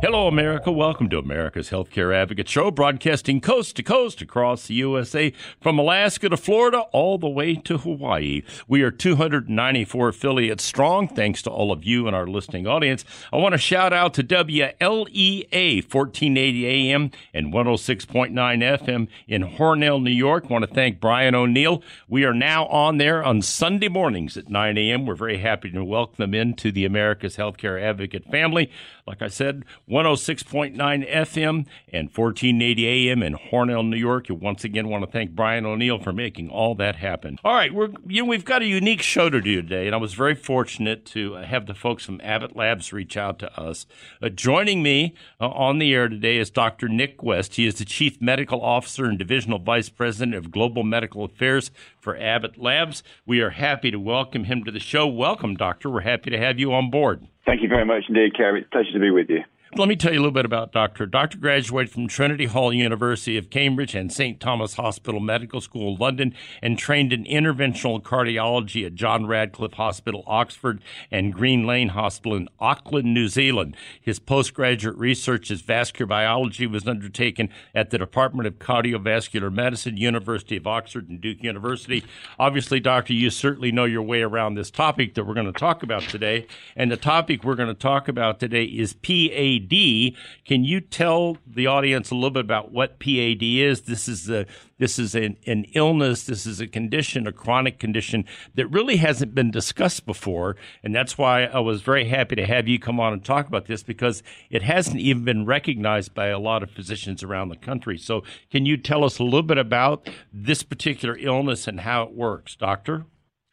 Hello, America. Welcome to America's Healthcare Advocate Show, broadcasting coast to coast across the USA, from Alaska to Florida, all the way to Hawaii. We are 294 affiliates strong, thanks to all of you and our listening audience. I want to shout out to WLEA 1480 AM and 106.9 FM in Hornell, New York. I want to thank Brian O'Neill. We are now on there on Sunday mornings at 9 a.m. We're very happy to welcome them into the America's Healthcare Advocate family. Like I said, 106.9 FM and 1480 AM in Hornell, New York. You once again want to thank Brian O'Neill for making all that happen. All right, we're you know we've got a unique show to do today, and I was very fortunate to have the folks from Abbott Labs reach out to us. Uh, joining me uh, on the air today is Dr. Nick West. He is the Chief Medical Officer and Divisional Vice President of Global Medical Affairs for Abbott Labs. We are happy to welcome him to the show. Welcome, Doctor. We're happy to have you on board. Thank you very much indeed, Cary. It's a pleasure to be with you. Let me tell you a little bit about Doctor. Doctor graduated from Trinity Hall University of Cambridge and St. Thomas Hospital Medical School, London, and trained in interventional cardiology at John Radcliffe Hospital, Oxford, and Green Lane Hospital in Auckland, New Zealand. His postgraduate research as vascular biology was undertaken at the Department of Cardiovascular Medicine, University of Oxford, and Duke University. Obviously, Doctor, you certainly know your way around this topic that we're going to talk about today. And the topic we're going to talk about today is PA PAD. Can you tell the audience a little bit about what PAD is? This is a this is an, an illness. This is a condition, a chronic condition that really hasn't been discussed before, and that's why I was very happy to have you come on and talk about this because it hasn't even been recognized by a lot of physicians around the country. So, can you tell us a little bit about this particular illness and how it works, doctor?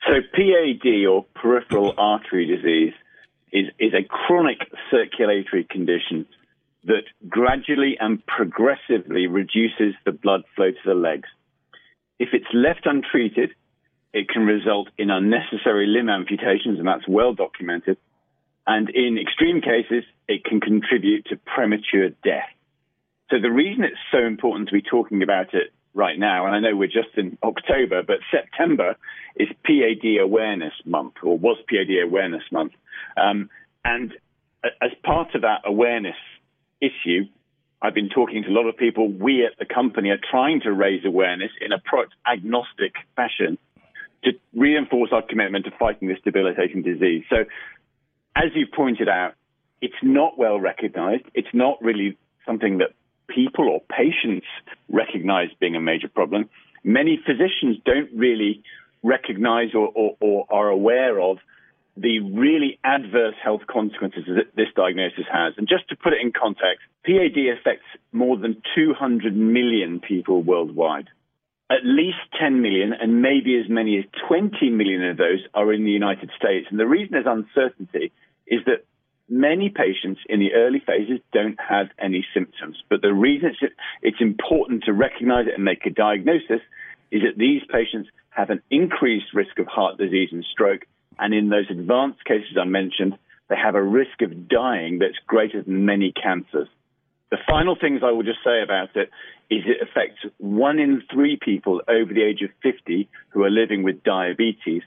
So, PAD or peripheral artery disease is, is a chronic circulatory condition that gradually and progressively reduces the blood flow to the legs. If it's left untreated, it can result in unnecessary limb amputations, and that's well documented. And in extreme cases, it can contribute to premature death. So the reason it's so important to be talking about it right now, and I know we're just in October, but September is PAD Awareness Month, or was PAD Awareness Month. Um, and as part of that awareness issue, I've been talking to a lot of people. We at the company are trying to raise awareness in a product agnostic fashion to reinforce our commitment to fighting this debilitating disease. So, as you pointed out, it's not well recognized. It's not really something that people or patients recognize being a major problem. Many physicians don't really recognize or, or, or are aware of the really adverse health consequences that this diagnosis has. And just to put it in context, PAD affects more than 200 million people worldwide. At least 10 million and maybe as many as 20 million of those are in the United States. And the reason there's uncertainty is that many patients in the early phases don't have any symptoms. But the reason it's, it's important to recognize it and make a diagnosis is that these patients have an increased risk of heart disease and stroke. And in those advanced cases I mentioned, they have a risk of dying that's greater than many cancers. The final things I will just say about it is it affects one in three people over the age of 50 who are living with diabetes,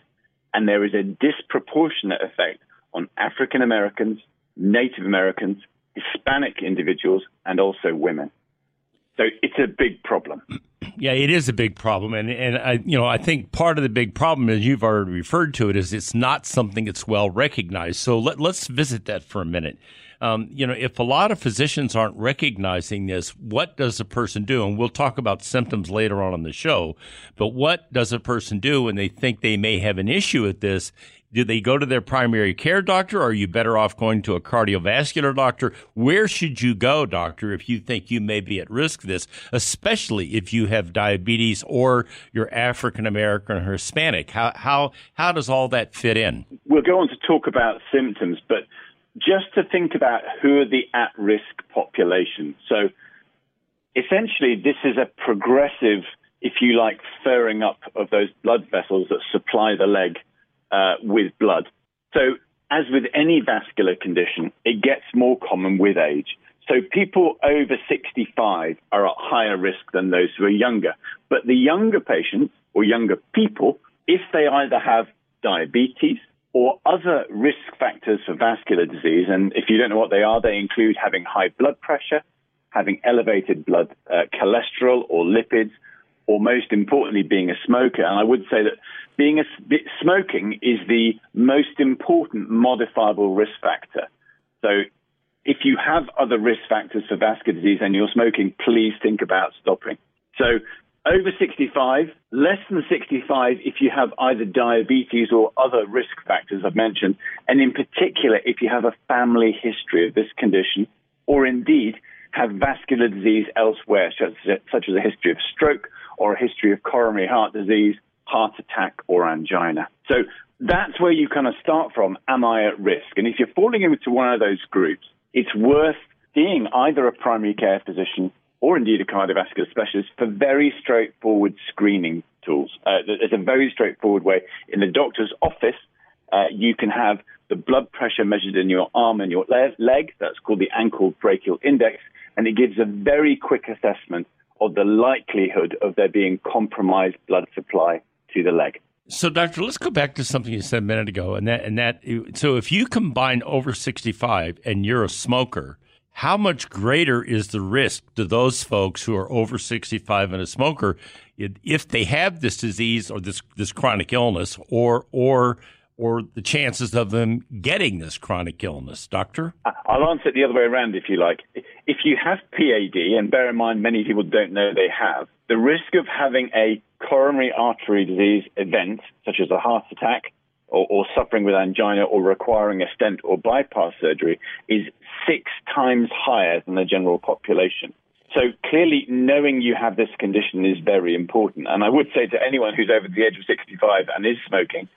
and there is a disproportionate effect on African Americans, Native Americans, Hispanic individuals, and also women. So it's a big problem. Yeah, it is a big problem, and and I, you know, I think part of the big problem, as you've already referred to it, is it's not something that's well recognized. So let, let's visit that for a minute. Um, you know, if a lot of physicians aren't recognizing this, what does a person do? And we'll talk about symptoms later on in the show. But what does a person do when they think they may have an issue with this do they go to their primary care doctor? Or are you better off going to a cardiovascular doctor? Where should you go, doctor, if you think you may be at risk of this, especially if you have diabetes or you're African American or Hispanic? How, how, how does all that fit in? We'll go on to talk about symptoms, but just to think about who are the at risk population. So essentially, this is a progressive, if you like, furring up of those blood vessels that supply the leg uh, with blood. So, as with any vascular condition, it gets more common with age. So, people over 65 are at higher risk than those who are younger. But the younger patients or younger people, if they either have diabetes or other risk factors for vascular disease. And if you don't know what they are, they include having high blood pressure, having elevated blood uh, cholesterol or lipids, or most importantly, being a smoker. And I would say that being a, smoking is the most important modifiable risk factor. So if you have other risk factors for vascular disease and you're smoking, please think about stopping. So over 65, less than 65 if you have either diabetes or other risk factors I've mentioned, and in particular if you have a family history of this condition, or indeed have vascular disease elsewhere, such as a history of stroke or a history of coronary heart disease, heart attack, or angina. So that's where you kind of start from. Am I at risk? And if you're falling into one of those groups, it's worth seeing either a primary care physician or indeed a cardiovascular specialist for very straightforward screening tools. Uh, there's a very straightforward way. In the doctor's office, uh, you can have the blood pressure measured in your arm and your leg. That's called the ankle brachial index, and it gives a very quick assessment of the likelihood of there being compromised blood supply to the leg. So, doctor, let's go back to something you said a minute ago, and that and that. So, if you combine over sixty-five and you're a smoker, how much greater is the risk to those folks who are over sixty-five and a smoker if they have this disease or this this chronic illness, or or or the chances of them getting this chronic illness, doctor? I'll answer it the other way around if you like. If you have PAD, and bear in mind many people don't know they have, the risk of having a coronary artery disease event, such as a heart attack, or, or, suffering with angina or requiring a stent or bypass surgery is six times higher than the general population. So clearly, knowing you have this condition is very important. And I would say to anyone who's over the age of 65 and is smoking,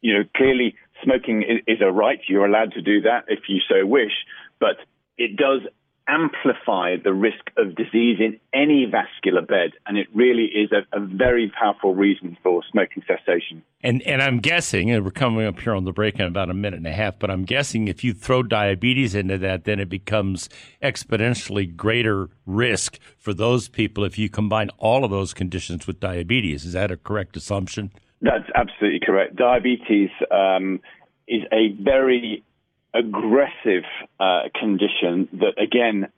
you know, clearly smoking is, a right. You're allowed to do that if you so wish, but it does amplify the risk of disease in any vascular bed, and it really is a, a, very powerful reason for smoking cessation. And and I'm guessing, and we're coming up here on the break in about a minute and a half, but I'm guessing if you throw diabetes into that, then it becomes exponentially greater risk for those people if you combine all of those conditions with diabetes. Is that a correct assumption? That's absolutely correct. Diabetes um, is a very aggressive uh, condition that, again,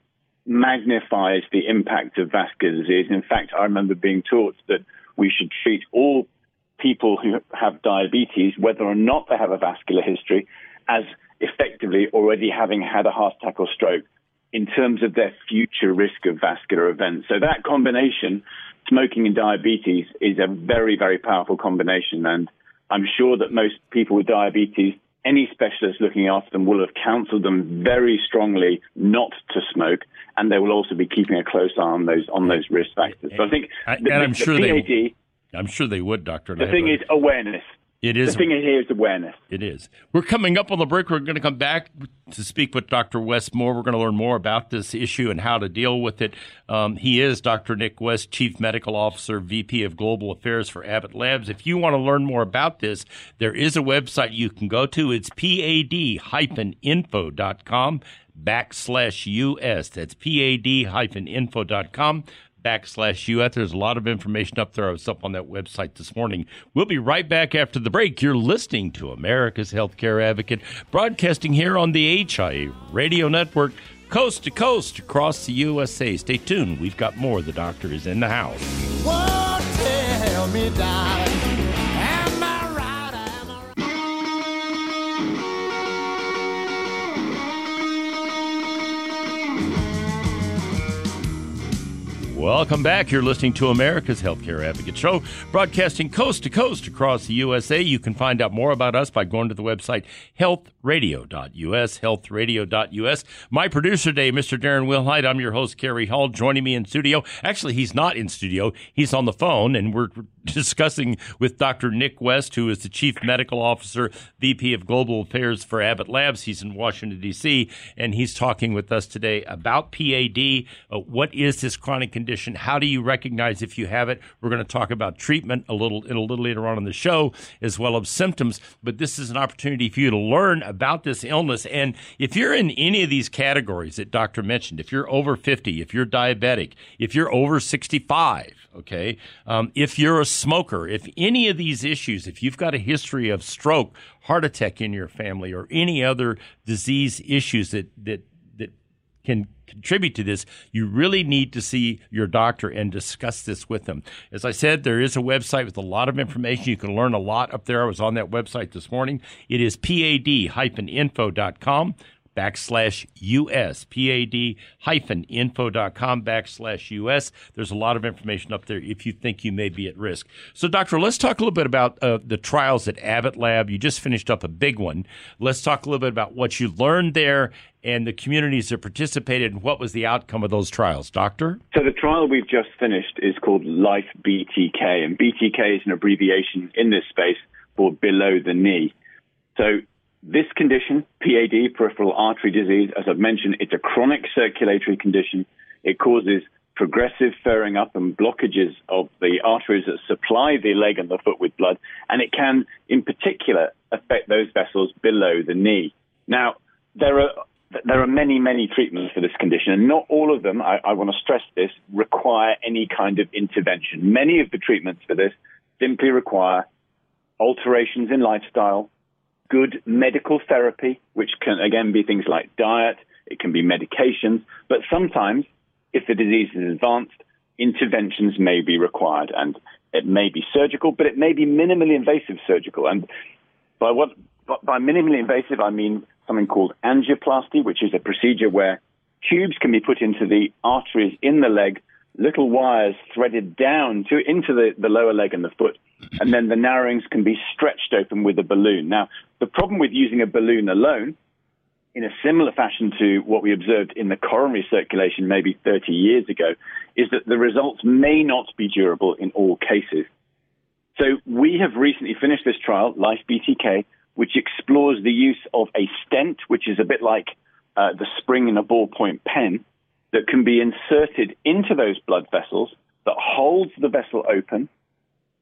magnifies the impact of vascular disease. In fact, I remember being taught that we should treat all people who have diabetes, whether or not they have a vascular history, as effectively already having had a heart attack or stroke in terms of their future risk of vascular events. So that combination, smoking and diabetes, is a very, very powerful combination. And I'm sure that most people with diabetes any specialist looking after them will have counseled them very strongly not to smoke, and they will also be keeping a close eye on those on those risk factors. So I think, and the, I'm sure PAD, they, I'm sure they would, Doctor. The thing is awareness. It is. The thing here is awareness. It is. We're coming up on the break. We're going to come back to speak with Dr. West more. We're going to learn more about this issue and how to deal with it. Um, he is Dr. Nick West, Chief Medical Officer, VP of Global Affairs for Abbott Labs. If you want to learn more about this, there is a website you can go to. It's pad-info.com backslash US. That's pad-info.com backslash US. There's a lot of information up there. I was up on that website this morning. We'll be right back after the break. You're listening to America's Healthcare Advocate, broadcasting here on the HIA Radio Network, coast to coast across the USA. Stay tuned. We've got more. The doctor is in the house. Welcome back. You're listening to America's Healthcare Advocate Show, broadcasting coast to coast across the USA. You can find out more about us by going to the website healthradio.us, healthradio.us. My producer today, Mr. Darren Wilhite. I'm your host, Cary Hall. Joining me in studio. Actually, he's not in studio. He's on the phone, and we're discussing with Dr. Nick West, who is the Chief Medical Officer, VP of Global Affairs for Abbott Labs. He's in Washington, D.C., and he's talking with us today about PAD. Uh, what is this chronic condition? Condition? How do you recognize if you have it? We're going to talk about treatment a little a little later on in the show, as well as symptoms. But this is an opportunity for you to learn about this illness. And if you're in any of these categories that Doctor mentioned, if you're over 50, if you're diabetic, if you're over 65, okay, um, if you're a smoker, if any of these issues, if you've got a history of stroke, heart attack in your family, or any other disease issues that that that can contribute to this, you really need to see your doctor and discuss this with them. As I said, there is a website with a lot of information. You can learn a lot up there. I was on that website this morning. It is pad-info.com backslash US, PAD hyphen info.com backslash US. There's a lot of information up there if you think you may be at risk. So, Doctor, let's talk a little bit about uh, the trials at Abbott Lab. You just finished up a big one. Let's talk a little bit about what you learned there and the communities that participated and what was the outcome of those trials. Doctor? So, the trial we've just finished is called Life BTK, and BTK is an abbreviation in this space for below the knee. So, this condition, PAD, peripheral artery disease, as I've mentioned, it's a chronic circulatory condition. It causes progressive furring up and blockages of the arteries that supply the leg and the foot with blood, and it can, in particular, affect those vessels below the knee. Now, there are there are many, many treatments for this condition, and not all of them, I, I want to stress this, require any kind of intervention. Many of the treatments for this simply require alterations in lifestyle, good medical therapy, which can again be things like diet, it can be medications, but sometimes, if the disease is advanced, interventions may be required, and it may be surgical, but it may be minimally invasive surgical. And by what by minimally invasive, I mean something called angioplasty, which is a procedure where tubes can be put into the arteries in the leg, little wires threaded down to into the, the lower leg and the foot, and then the narrowings can be stretched open with a balloon. Now, the problem with using a balloon alone, in a similar fashion to what we observed in the coronary circulation maybe 30 years ago, is that the results may not be durable in all cases. So we have recently finished this trial, Life BTK, which explores the use of a stent, which is a bit like uh, the spring in a ballpoint pen, that can be inserted into those blood vessels that holds the vessel open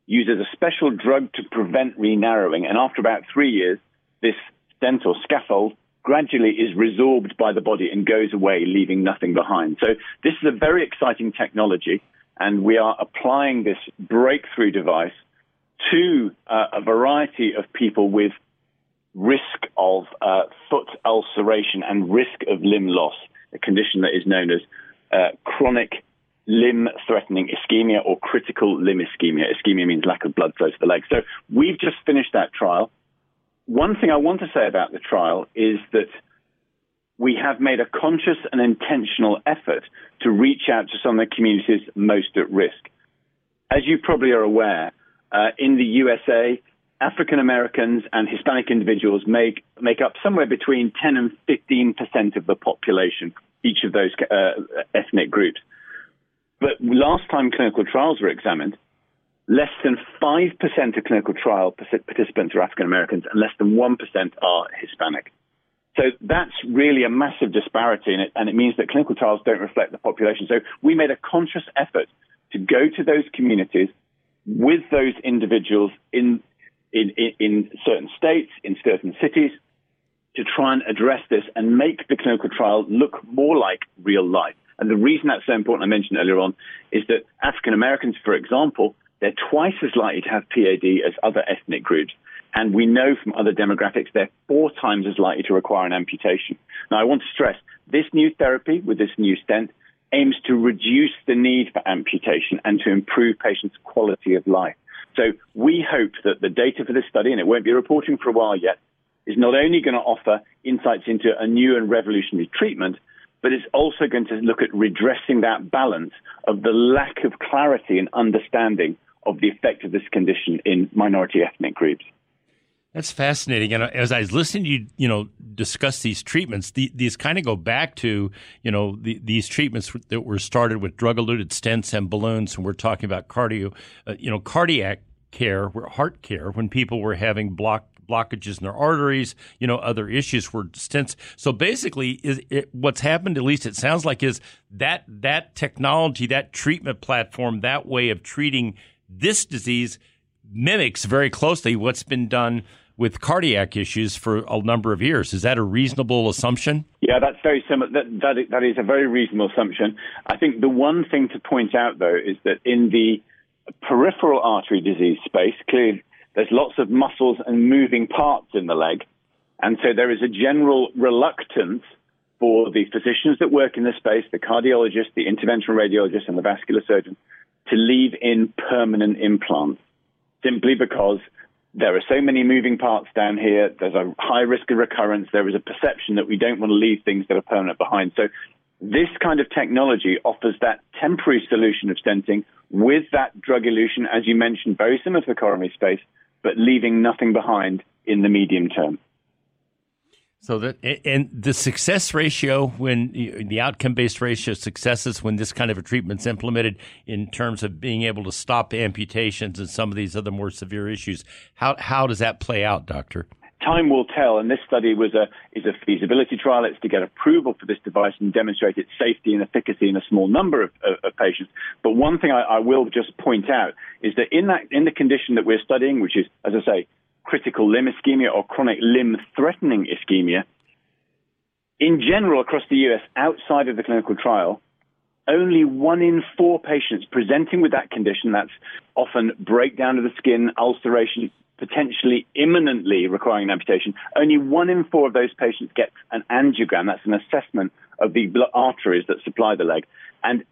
uses a special drug to prevent re-narrowing, and after about three years, this stent or scaffold gradually is resorbed by the body and goes away, leaving nothing behind. So this is a very exciting technology, and we are applying this breakthrough device to uh, a variety of people with risk of uh, foot ulceration and risk of limb loss, a condition that is known as uh, chronic limb threatening ischemia or critical limb ischemia. Ischemia means lack of blood flow to the leg. So we've just finished that trial. One thing I want to say about the trial is that we have made a conscious and intentional effort to reach out to some of the communities most at risk. As you probably are aware, uh, in the USA, African Americans and Hispanic individuals make make up somewhere between 10 and 15 percent of the population, each of those uh, ethnic groups. But last time clinical trials were examined, less than 5% of clinical trial participants are African Americans and less than 1% are Hispanic. So that's really a massive disparity, it, and it means that clinical trials don't reflect the population. So we made a conscious effort to go to those communities with those individuals in, in, in certain states, in certain cities, to try and address this and make the clinical trial look more like real life. And the reason that's so important, I mentioned earlier on, is that African Americans, for example, they're twice as likely to have PAD as other ethnic groups. And we know from other demographics they're four times as likely to require an amputation. Now, I want to stress this new therapy with this new stent aims to reduce the need for amputation and to improve patients' quality of life. So we hope that the data for this study, and it won't be reporting for a while yet, is not only going to offer insights into a new and revolutionary treatment, but it's also going to look at redressing that balance of the lack of clarity and understanding of the effect of this condition in minority ethnic groups. That's fascinating. And as I was listening to you, you know, discuss these treatments, the, these kind of go back to, you know, the, these treatments that were started with drug-eluted stents and balloons, and we're talking about cardio, uh, you know, cardiac care, heart care, when people were having block blockages in their arteries, you know, other issues were stents. So basically, is it, what's happened, at least it sounds like, is that that technology, that treatment platform, that way of treating this disease mimics very closely what's been done with cardiac issues for a number of years. Is that a reasonable assumption? Yeah, that's very similar. That, that, that is a very reasonable assumption. I think the one thing to point out, though, is that in the peripheral artery disease space, clearly there's lots of muscles and moving parts in the leg. And so there is a general reluctance for the physicians that work in this space, the cardiologist, the interventional radiologist, and the vascular surgeon, to leave in permanent implants simply because there are so many moving parts down here. There's a high risk of recurrence. There is a perception that we don't want to leave things that are permanent behind. So this kind of technology offers that temporary solution of stenting with that drug elution, as you mentioned, very similar to the coronary space, but leaving nothing behind in the medium term. So that and the success ratio when the outcome based ratio successes when this kind of a treatment's implemented in terms of being able to stop amputations and some of these other more severe issues. How how does that play out, doctor? Time will tell, and this study was a is a feasibility trial. It's to get approval for this device and demonstrate its safety and efficacy in a small number of, of, of patients. But one thing I, I will just point out is that in that in the condition that we're studying, which is, as I say, critical limb ischemia or chronic limb threatening ischemia. In general, across the US, outside of the clinical trial, only one in four patients presenting with that condition, that's often breakdown of the skin, ulceration, potentially imminently requiring an amputation, only one in four of those patients get an angiogram. That's an assessment of the arteries that supply the leg. And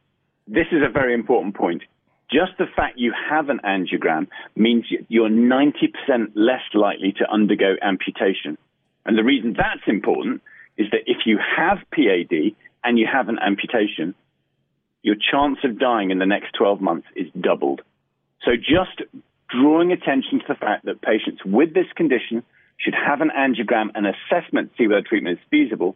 this is a very important point. Just the fact you have an angiogram means you're 90% less likely to undergo amputation. And the reason that's important is that if you have PAD and you have an amputation, your chance of dying in the next 12 months is doubled. So just drawing attention to the fact that patients with this condition should have an angiogram and assessment to see whether treatment is feasible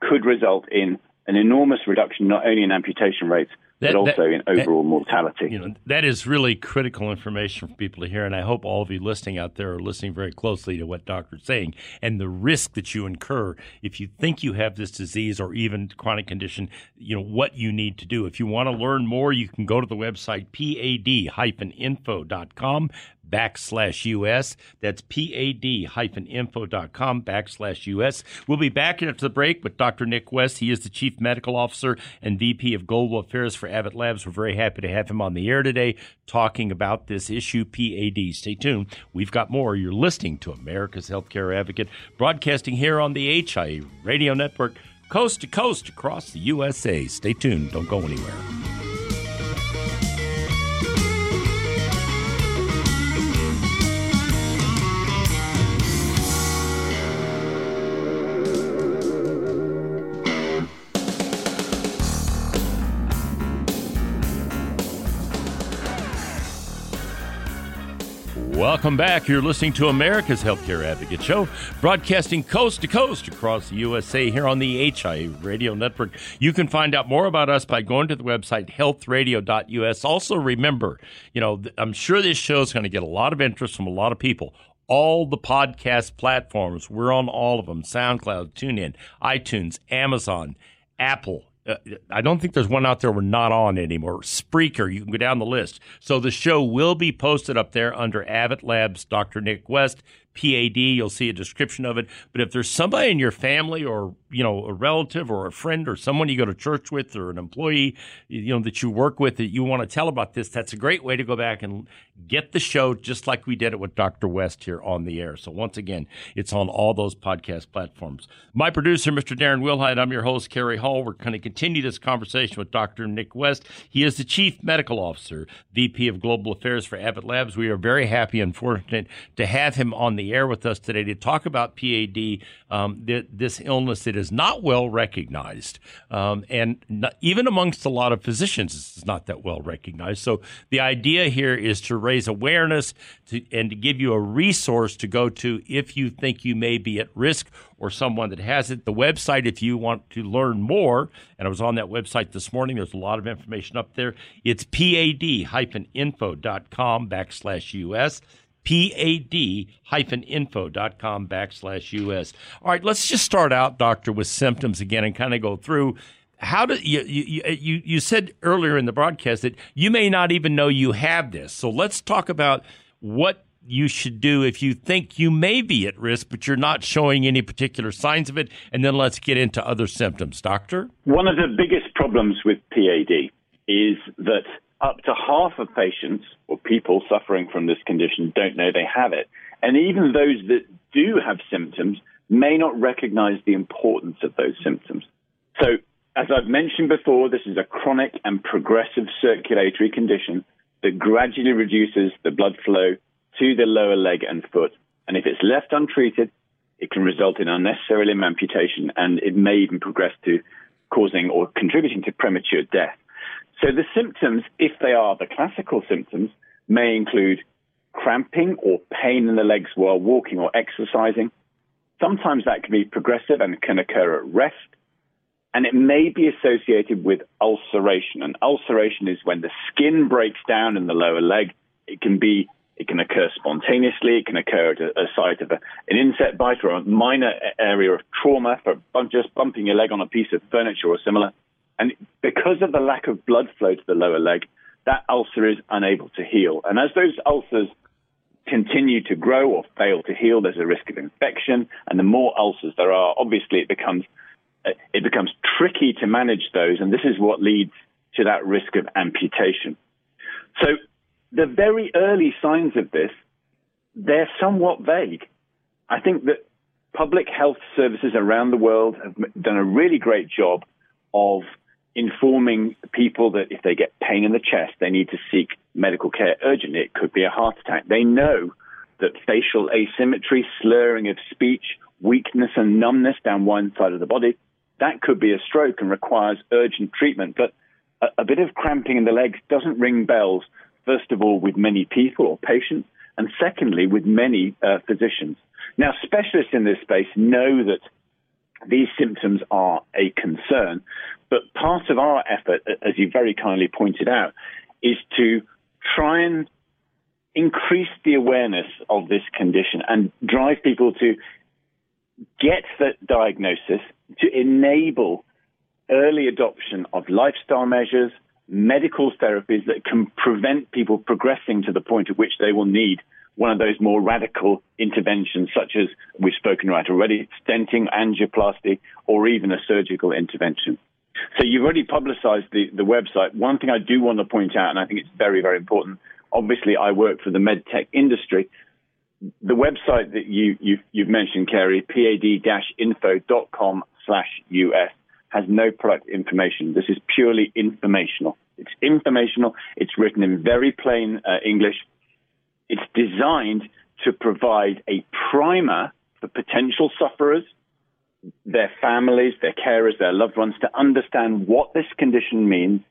could result in an enormous reduction not only in amputation rates that, but also that, in overall that, mortality. You know, that is really critical information for people to hear, and I hope all of you listening out there are listening very closely to what doctor's saying and the risk that you incur if you think you have this disease or even chronic condition. You know what you need to do. If you want to learn more, you can go to the website pad-info.com backslash US. That's pad-info.com backslash US. We'll be back after the break with Dr. Nick West. He is the Chief Medical Officer and VP of Global Affairs for Abbott Labs. We're very happy to have him on the air today talking about this issue, PAD. Stay tuned. We've got more. You're listening to America's Healthcare Advocate, broadcasting here on the HIA Radio Network, coast to coast across the USA. Stay tuned. Don't go anywhere. Welcome back. You're listening to America's Healthcare Advocate Show, broadcasting coast to coast across the USA here on the HIA Radio Network. You can find out more about us by going to the website healthradio.us. Also, remember, you know, I'm sure this show is going to get a lot of interest from a lot of people all the podcast platforms. We're on all of them SoundCloud, TuneIn, iTunes, Amazon, Apple, uh, I don't think there's one out there we're not on anymore. Spreaker, you can go down the list. So the show will be posted up there under Abbott Labs, Dr. Nick West. PAD. You'll see a description of it. But if there's somebody in your family or, you know, a relative or a friend or someone you go to church with or an employee, you know, that you work with that you want to tell about this, that's a great way to go back and get the show just like we did it with Dr. West here on the air. So once again, it's on all those podcast platforms. My producer, Mr. Darren Wilhite, I'm your host, Kerry Hall. We're going to continue this conversation with Dr. Nick West. He is the Chief Medical Officer, VP of Global Affairs for Abbott Labs. We are very happy and fortunate to have him on the air with us today to talk about PAD, um, th- this illness that is not well recognized. Um, and not, even amongst a lot of physicians, it's not that well recognized. So the idea here is to raise awareness to, and to give you a resource to go to if you think you may be at risk or someone that has it. The website, if you want to learn more, and I was on that website this morning, there's a lot of information up there. It's pad-info.com backslash US pad-info.com backslash us. All right, let's just start out, doctor, with symptoms again and kind of go through how do you, you uh, you you said earlier in the broadcast that you may not even know you have this. So let's talk about what you should do if you think you may be at risk, but you're not showing any particular signs of it. And then let's get into other symptoms. Doctor? One of the biggest problems with PAD is that up to half of patients or people suffering from this condition don't know they have it. And even those that do have symptoms may not recognize the importance of those symptoms. So, as I've mentioned before, this is a chronic and progressive circulatory condition that gradually reduces the blood flow to the lower leg and foot. And if it's left untreated, it can result in unnecessary limb amputation and it may even progress to causing or contributing to premature death. So the symptoms, if they are the classical symptoms, may include cramping or pain in the legs while walking or exercising. Sometimes that can be progressive and can occur at rest. And it may be associated with ulceration. And ulceration is when the skin breaks down in the lower leg. It can be it can occur spontaneously. It can occur at a, a site of a, an insect bite or a minor area of trauma for just bumping your leg on a piece of furniture or similar. And because of the lack of blood flow to the lower leg, that ulcer is unable to heal. And as those ulcers continue to grow or fail to heal, there's a risk of infection. And the more ulcers there are, obviously it becomes uh, it becomes tricky to manage those, and this is what leads to that risk of amputation. So the very early signs of this, they're somewhat vague. I think that public health services around the world have done a really great job of informing people that if they get pain in the chest, they need to seek medical care urgently. It could be a heart attack. They know that facial asymmetry, slurring of speech, weakness and numbness down one side of the body, that could be a stroke and requires urgent treatment. But a, a bit of cramping in the legs doesn't ring bells, first of all, with many people or patients, and secondly, with many uh, physicians. Now, specialists in this space know that these symptoms are a concern. But part of our effort, as you very kindly pointed out, is to try and increase the awareness of this condition and drive people to get the diagnosis to enable early adoption of lifestyle measures, medical therapies that can prevent people progressing to the point at which they will need one of those more radical interventions, such as we've spoken about already, stenting, angioplasty, or even a surgical intervention. So you've already publicized the, the website. One thing I do want to point out, and I think it's very, very important, obviously I work for the medtech industry. The website that you, you've, you've mentioned, Kerry, pad-info.com slash US, has no product information. This is purely informational. It's informational. It's written in very plain uh, English. It's designed to provide a primer for potential sufferers, their families, their carers, their loved ones to understand what this condition means,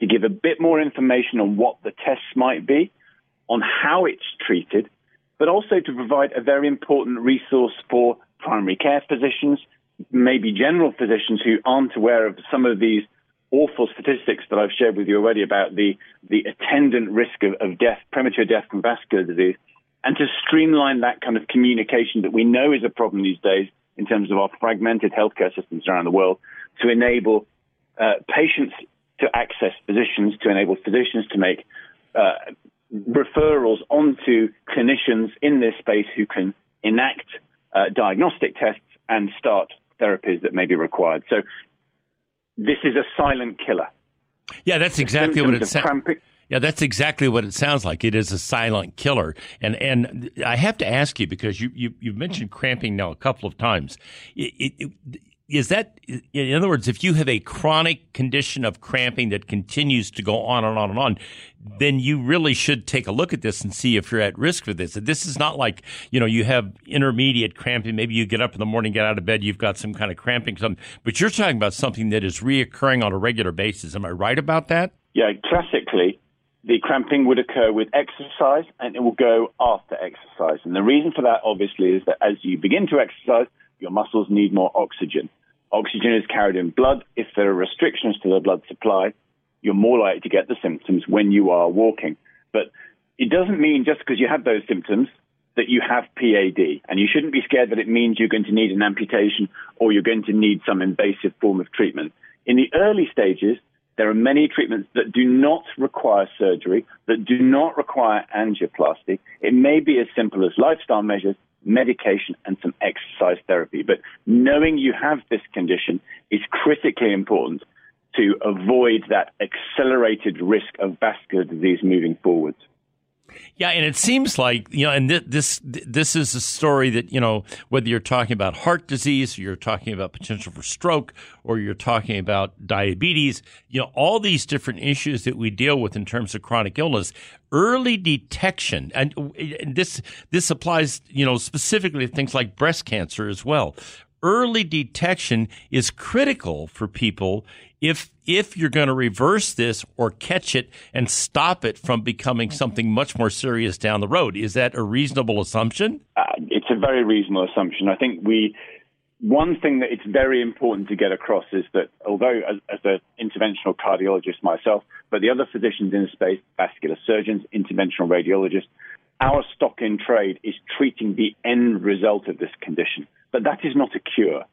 to give a bit more information on what the tests might be, on how it's treated, but also to provide a very important resource for primary care physicians, maybe general physicians who aren't aware of some of these awful statistics that I've shared with you already about the, the attendant risk of, of death, premature death from vascular disease, and to streamline that kind of communication that we know is a problem these days in terms of our fragmented healthcare systems around the world, to enable uh, patients to access physicians, to enable physicians to make uh, referrals onto clinicians in this space who can enact uh, diagnostic tests and start therapies that may be required. So this is a silent killer. Yeah, that's exactly what it sounds. Yeah, that's exactly what it sounds like. It is a silent killer, and and I have to ask you because you you you've mentioned cramping now a couple of times. It, it, is that in other words if you have a chronic condition of cramping that continues to go on and on and on then you really should take a look at this and see if you're at risk for this. This is not like you know you have intermediate cramping. Maybe you get up in the morning get out of bed you've got some kind of cramping something. But you're talking about something that is reoccurring on a regular basis. Am i right about that? Yeah classically the cramping would occur with exercise and it will go after exercise. And the reason for that obviously is that as you begin to exercise your muscles need more oxygen Oxygen is carried in blood. If there are restrictions to the blood supply, you're more likely to get the symptoms when you are walking. But it doesn't mean just because you have those symptoms that you have PAD. And you shouldn't be scared that it means you're going to need an amputation or you're going to need some invasive form of treatment. In the early stages, there are many treatments that do not require surgery, that do not require angioplasty. It may be as simple as lifestyle measures, medication, and some exercise therapy. But knowing you have this condition is critically important to avoid that accelerated risk of vascular disease moving forward. Yeah, and it seems like you know, and this this is a story that you know, whether you're talking about heart disease, or you're talking about potential for stroke, or you're talking about diabetes, you know, all these different issues that we deal with in terms of chronic illness, early detection, and this this applies, you know, specifically to things like breast cancer as well early detection is critical for people if if you're going to reverse this or catch it and stop it from becoming something much more serious down the road. Is that a reasonable assumption? Uh, it's a very reasonable assumption. I think we one thing that it's very important to get across is that although as, as an interventional cardiologist myself, but the other physicians in the space, vascular surgeons, interventional radiologists, our stock in trade is treating the end result of this condition. But that is not a cure.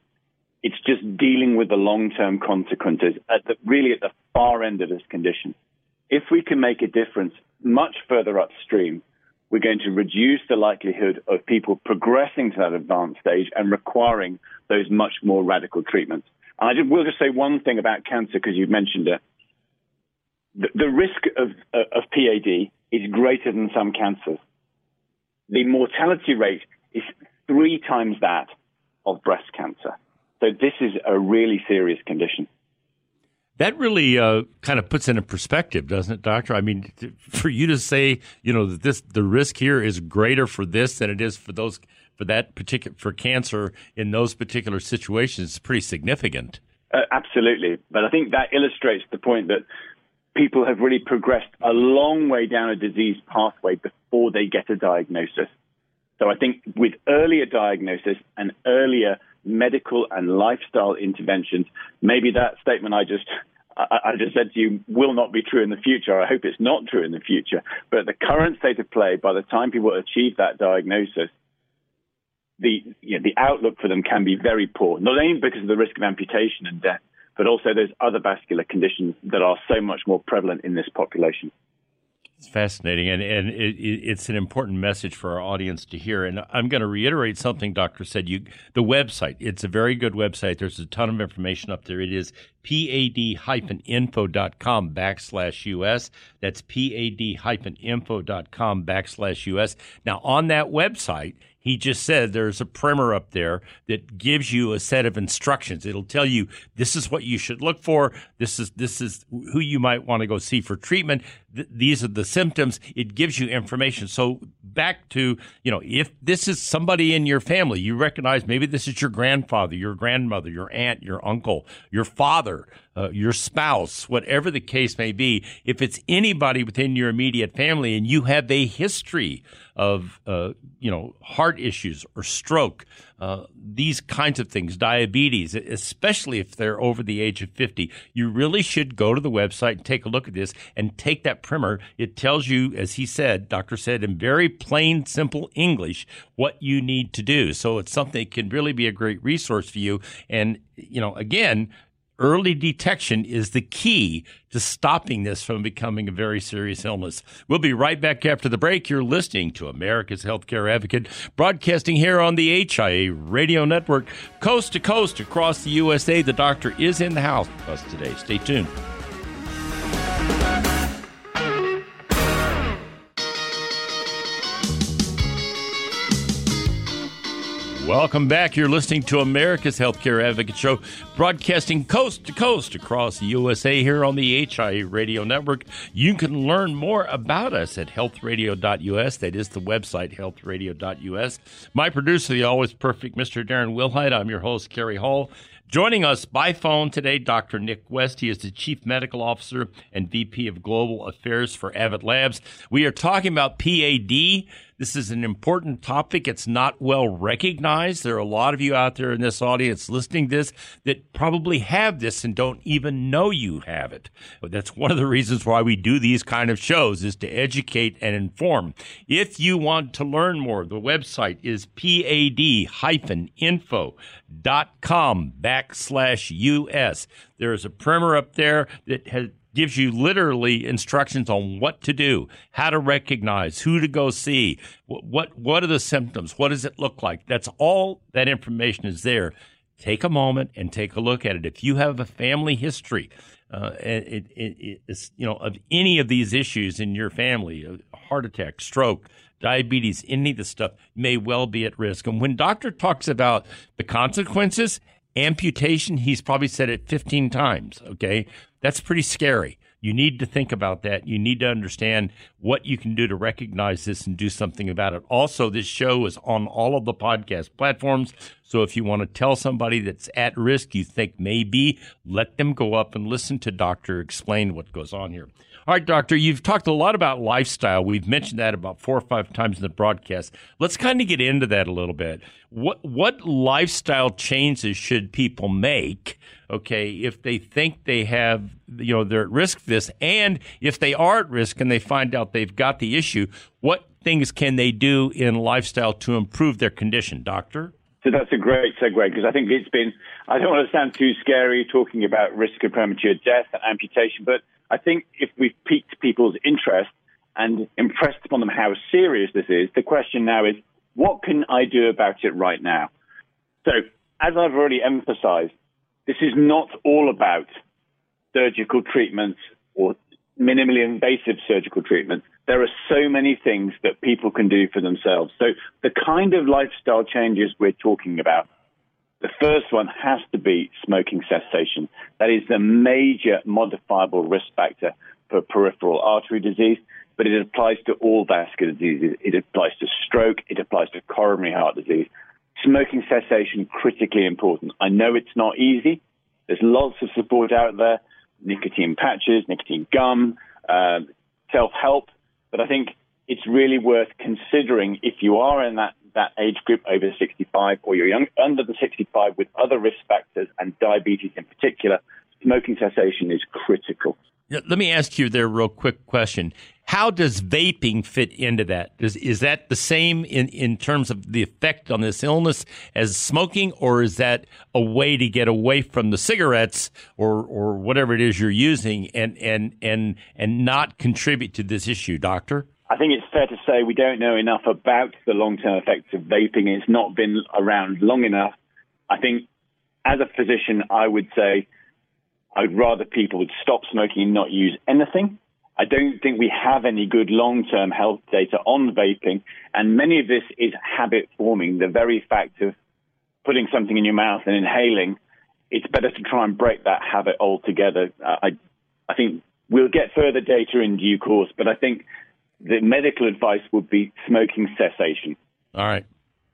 It's just dealing with the long term consequences at the, really at the far end of this condition. If we can make a difference much further upstream, we're going to reduce the likelihood of people progressing to that advanced stage and requiring those much more radical treatments. And I just, will just say one thing about cancer because you mentioned it. The, the risk of, of PAD is greater than some cancers. The mortality rate is three times that of breast cancer. So this is a really serious condition. That really uh, kind of puts in a perspective, doesn't it, doctor? I mean, for you to say, you know, that this the risk here is greater for this than it is for those for that particular for cancer in those particular situations is pretty significant. Uh, absolutely, but I think that illustrates the point that people have really progressed a long way down a disease pathway before they get a diagnosis. So I think with earlier diagnosis and earlier medical and lifestyle interventions, maybe that statement I just I, just said to you will not be true in the future. I hope it's not true in the future. But at the current state of play, by the time people achieve that diagnosis, the you know, the outlook for them can be very poor. Not only because of the risk of amputation and death, but also those other vascular conditions that are so much more prevalent in this population. It's fascinating, and, and it, it's an important message for our audience to hear. And I'm going to reiterate something Doctor said. You, the website, it's a very good website. There's a ton of information up there. It is pad-info.com backslash us. That's pad-info.com backslash us. Now, on that website, he just said there's a primer up there that gives you a set of instructions. It'll tell you this is what you should look for. This is this is who you might want to go see for treatment. Th- these are the symptoms. It gives you information. So back to you know if this is somebody in your family, you recognize maybe this is your grandfather, your grandmother, your aunt, your uncle, your father uh, your spouse, whatever the case may be, if it's anybody within your immediate family and you have a history of, uh, you know, heart issues or stroke, uh, these kinds of things, diabetes, especially if they're over the age of 50, you really should go to the website and take a look at this and take that primer. It tells you, as he said, doctor said in very plain, simple English, what you need to do. So it's something that can really be a great resource for you. And, you know, again, early detection is the key to stopping this from becoming a very serious illness. We'll be right back after the break. You're listening to America's Healthcare Advocate, broadcasting here on the HIA Radio Network, coast to coast across the USA. The doctor is in the house with us today. Stay tuned. Welcome back. You're listening to America's Healthcare Advocate Show, broadcasting coast to coast across the USA here on the HIA Radio Network. You can learn more about us at healthradio.us. That is the website, healthradio.us. My producer, the always perfect Mr. Darren Wilhite. I'm your host, Kerry Hall. Joining us by phone today, Dr. Nick West. He is the Chief Medical Officer and VP of Global Affairs for Abbott Labs. We are talking about PAD. This is an important topic. It's not well recognized. There are a lot of you out there in this audience listening this that probably have this and don't even know you have it. That's one of the reasons why we do these kind of shows is to educate and inform. If you want to learn more, the website is pad-info.com backslash US. There is a primer up there that has gives you literally instructions on what to do, how to recognize, who to go see, what what, are the symptoms, what does it look like. That's all that information is there. Take a moment and take a look at it. If you have a family history, uh, it, it, it's, you know, of any of these issues in your family, heart attack, stroke, diabetes, any of the stuff may well be at risk. And when doctor talks about the consequences, amputation, he's probably said it 15 times. Okay. That's pretty scary. You need to think about that. You need to understand what you can do to recognize this and do something about it. Also, this show is on all of the podcast platforms. So if you want to tell somebody that's at risk you think maybe, let them go up and listen to Doctor explain what goes on here. All right, Doctor, you've talked a lot about lifestyle. We've mentioned that about four or five times in the broadcast. Let's kind of get into that a little bit. What what lifestyle changes should people make? Okay, if they think they have, you know, they're at risk for this, and if they are at risk and they find out they've got the issue, what things can they do in lifestyle to improve their condition, Doctor? So that's a great segue because I think it's been, I don't want to sound too scary talking about risk of premature death and amputation, but I think if we've piqued people's interest and impressed upon them how serious this is, the question now is, what can I do about it right now? So, as I've already emphasized, this is not all about surgical treatments or minimally invasive surgical treatments. There are so many things that people can do for themselves. So, the kind of lifestyle changes we're talking about the first one has to be smoking cessation. That is the major modifiable risk factor for peripheral artery disease, but it applies to all vascular diseases. It applies to stroke, it applies to coronary heart disease. Smoking cessation critically important. I know it's not easy. There's lots of support out there, nicotine patches, nicotine gum, uh, self-help, but I think it's really worth considering if you are in that that age group over 65 or you're young, under the 65 with other risk factors and diabetes in particular, smoking cessation is critical. Let me ask you there, real quick question. How does vaping fit into that? Is, is that the same in, in terms of the effect on this illness as smoking, or is that a way to get away from the cigarettes or, or whatever it is you're using and, and, and, and not contribute to this issue, doctor? I think it's fair to say we don't know enough about the long term effects of vaping. It's not been around long enough. I think as a physician, I would say I'd rather people would stop smoking and not use anything. I don't think we have any good long term health data on vaping. And many of this is habit forming. The very fact of putting something in your mouth and inhaling, it's better to try and break that habit altogether. I, I think we'll get further data in due course, but I think the medical advice would be smoking cessation. All right.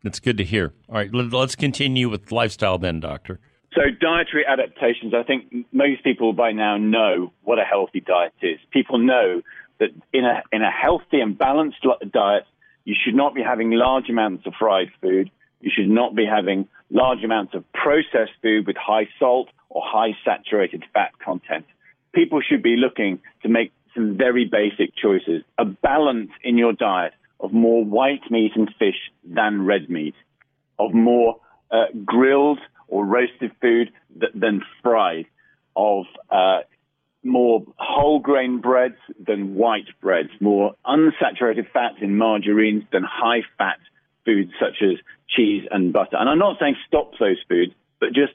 That's good to hear. All right. Let's continue with lifestyle then, doctor. So, dietary adaptations, I think most people by now know what a healthy diet is. People know that in a, in a healthy and balanced diet, you should not be having large amounts of fried food. You should not be having large amounts of processed food with high salt or high saturated fat content. People should be looking to make some very basic choices. A balance in your diet of more white meat and fish than red meat, of more uh, grilled or roasted food th- than fried, of uh, more whole grain breads than white breads, more unsaturated fats in margarines than high fat foods such as cheese and butter. And I'm not saying stop those foods, but just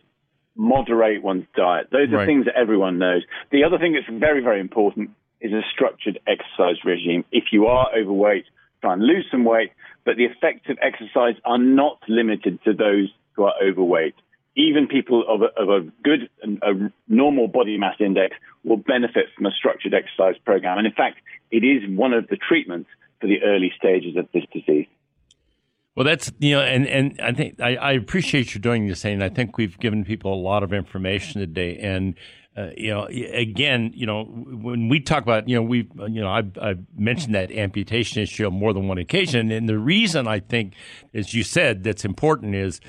moderate one's diet. Those are right. things that everyone knows. The other thing that's very, very important is a structured exercise regime. If you are overweight, try and lose some weight, but the effects of exercise are not limited to those who are overweight. Even people of a, of a good a normal body mass index will benefit from a structured exercise program. And in fact, it is one of the treatments for the early stages of this disease. Well, that's you know, and and I think I, I appreciate you doing this, and I think we've given people a lot of information today, and uh, you know, again, you know, when we talk about, you know, we, you know, I've, I've, mentioned that amputation issue on more than one occasion, and the reason I think, as you said, that's important is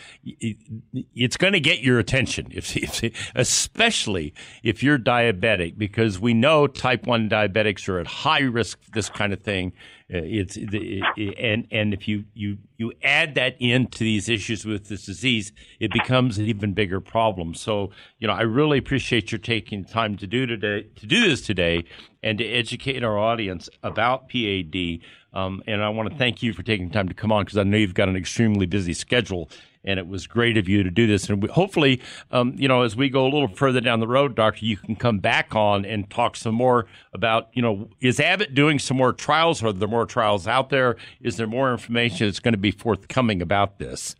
it's going to get your attention, if, if, especially if you're diabetic, because we know type one diabetics are at high risk for this kind of thing. Uh, it's and and if you you you add that into these issues with this disease, it becomes an even bigger problem. So you know, I really appreciate your taking time to do today to do this today and to educate our audience about PAD. Um, and I want to thank you for taking time to come on because I know you've got an extremely busy schedule and it was great of you to do this. And we, hopefully, um, you know, as we go a little further down the road, Doctor, you can come back on and talk some more about, you know, is Abbott doing some more trials? Are there more trials out there? Is there more information that's going to be forthcoming about this?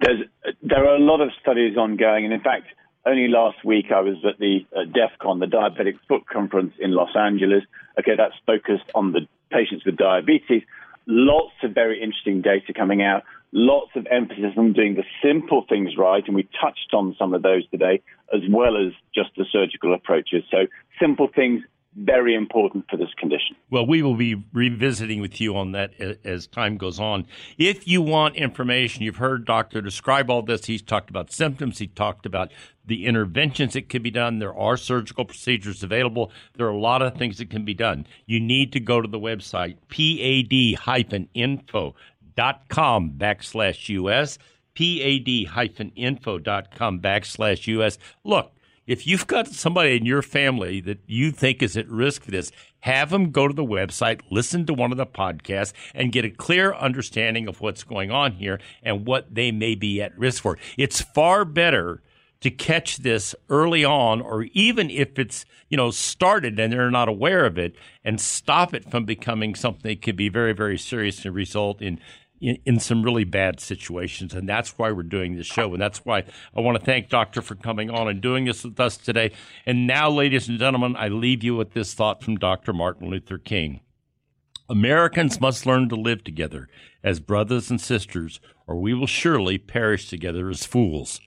There's, there are a lot of studies ongoing, and in fact, only last week I was at the uh, the Diabetic Foot Conference in Los Angeles. Okay, that's focused on the patients with diabetes. Lots of very interesting data coming out lots of emphasis on doing the simple things right, and we touched on some of those today, as well as just the surgical approaches. So, simple things, very important for this condition. Well, we will be revisiting with you on that as time goes on. If you want information, you've heard Doctor describe all this. He's talked about symptoms, he talked about the interventions that can be done. There are surgical procedures available. There are a lot of things that can be done. You need to go to the website, pad-info dot com backslash US, pad-info.com backslash US. Look, if you've got somebody in your family that you think is at risk for this, have them go to the website, listen to one of the podcasts, and get a clear understanding of what's going on here and what they may be at risk for. It's far better to catch this early on, or even if it's you know started and they're not aware of it, and stop it from becoming something that could be very, very serious and result in in, in, some really bad situations. And that's why we're doing this show. And that's why I want to thank Doctor for coming on and doing this with us today. And now, ladies and gentlemen, I leave you with this thought from Dr. Martin Luther King. Americans must learn to live together as brothers and sisters, or we will surely perish together as fools.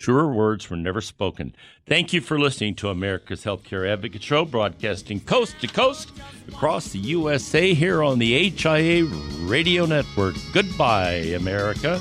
Truer words were never spoken. Thank you for listening to America's Healthcare Advocate Show, broadcasting coast to coast across the USA here on the HIA Radio Network. Goodbye, America.